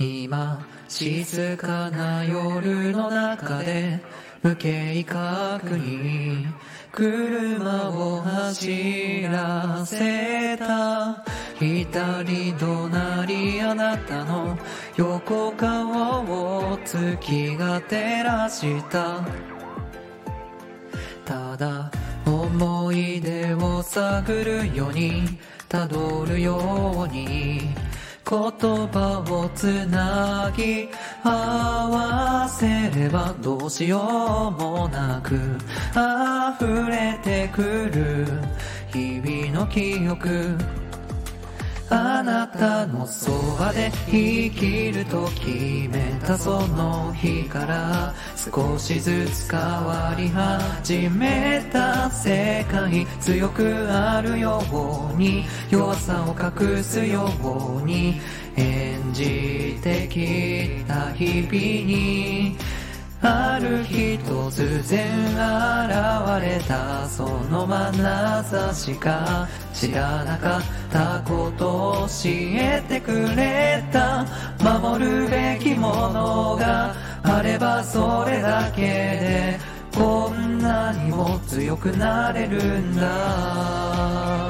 今静かな夜の中で無計画に車を走らせた。左隣あなたの横顔を月が照らした。ただ思い出を探るように辿るように。言葉をつなぎ合わせればどうしようもなく溢れてくる日々の記憶。あなたのそばで生きると決めたその日から少しずつ変わり始めた世界強くあるように弱さを隠すように演じてきた日々にある日突然現れたその眼差しか知らなかったことを教えてくれた。守るべきものがあればそれだけでこんなにも強くなれるんだ。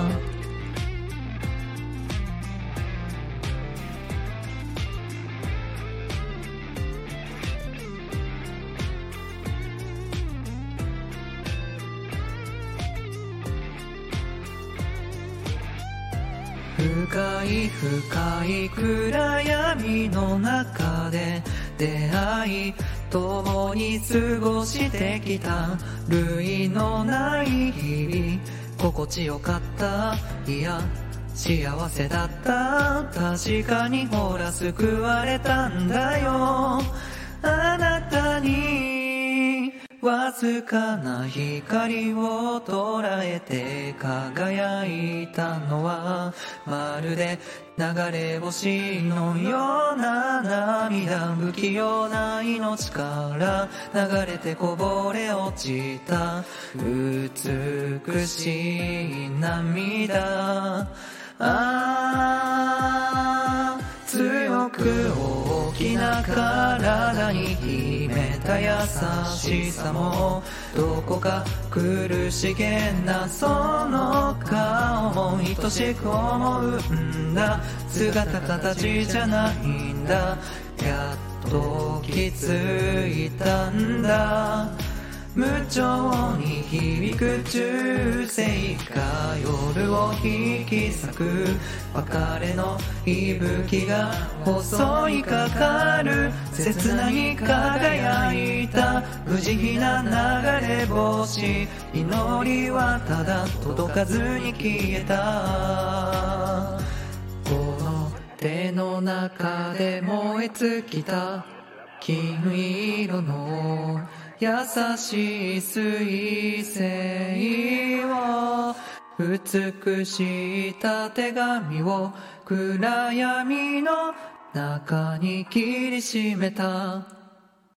深い深い暗闇の中で出会い共に過ごしてきた類のない日々心地よかったいや幸せだった確かにほら救われたんだよあなたにわずかな光を捉えて輝いたのはまるで流れ星のような涙不器用な命から流れてこぼれ落ちた美しい涙ああ強く大きな体にた優しさもどこか苦しげなその顔も愛しく思うんだ。姿形じゃないんだ。やっと気づいたんだ。無情に響く中世が夜を引き裂く別れの息吹が襲いかかる切ない輝いた無慈悲な流れ星祈りはただ届かずに消えたこの手の中で燃え尽きた金色の優しい水星を美しいた手紙を暗闇の中に切りしめた。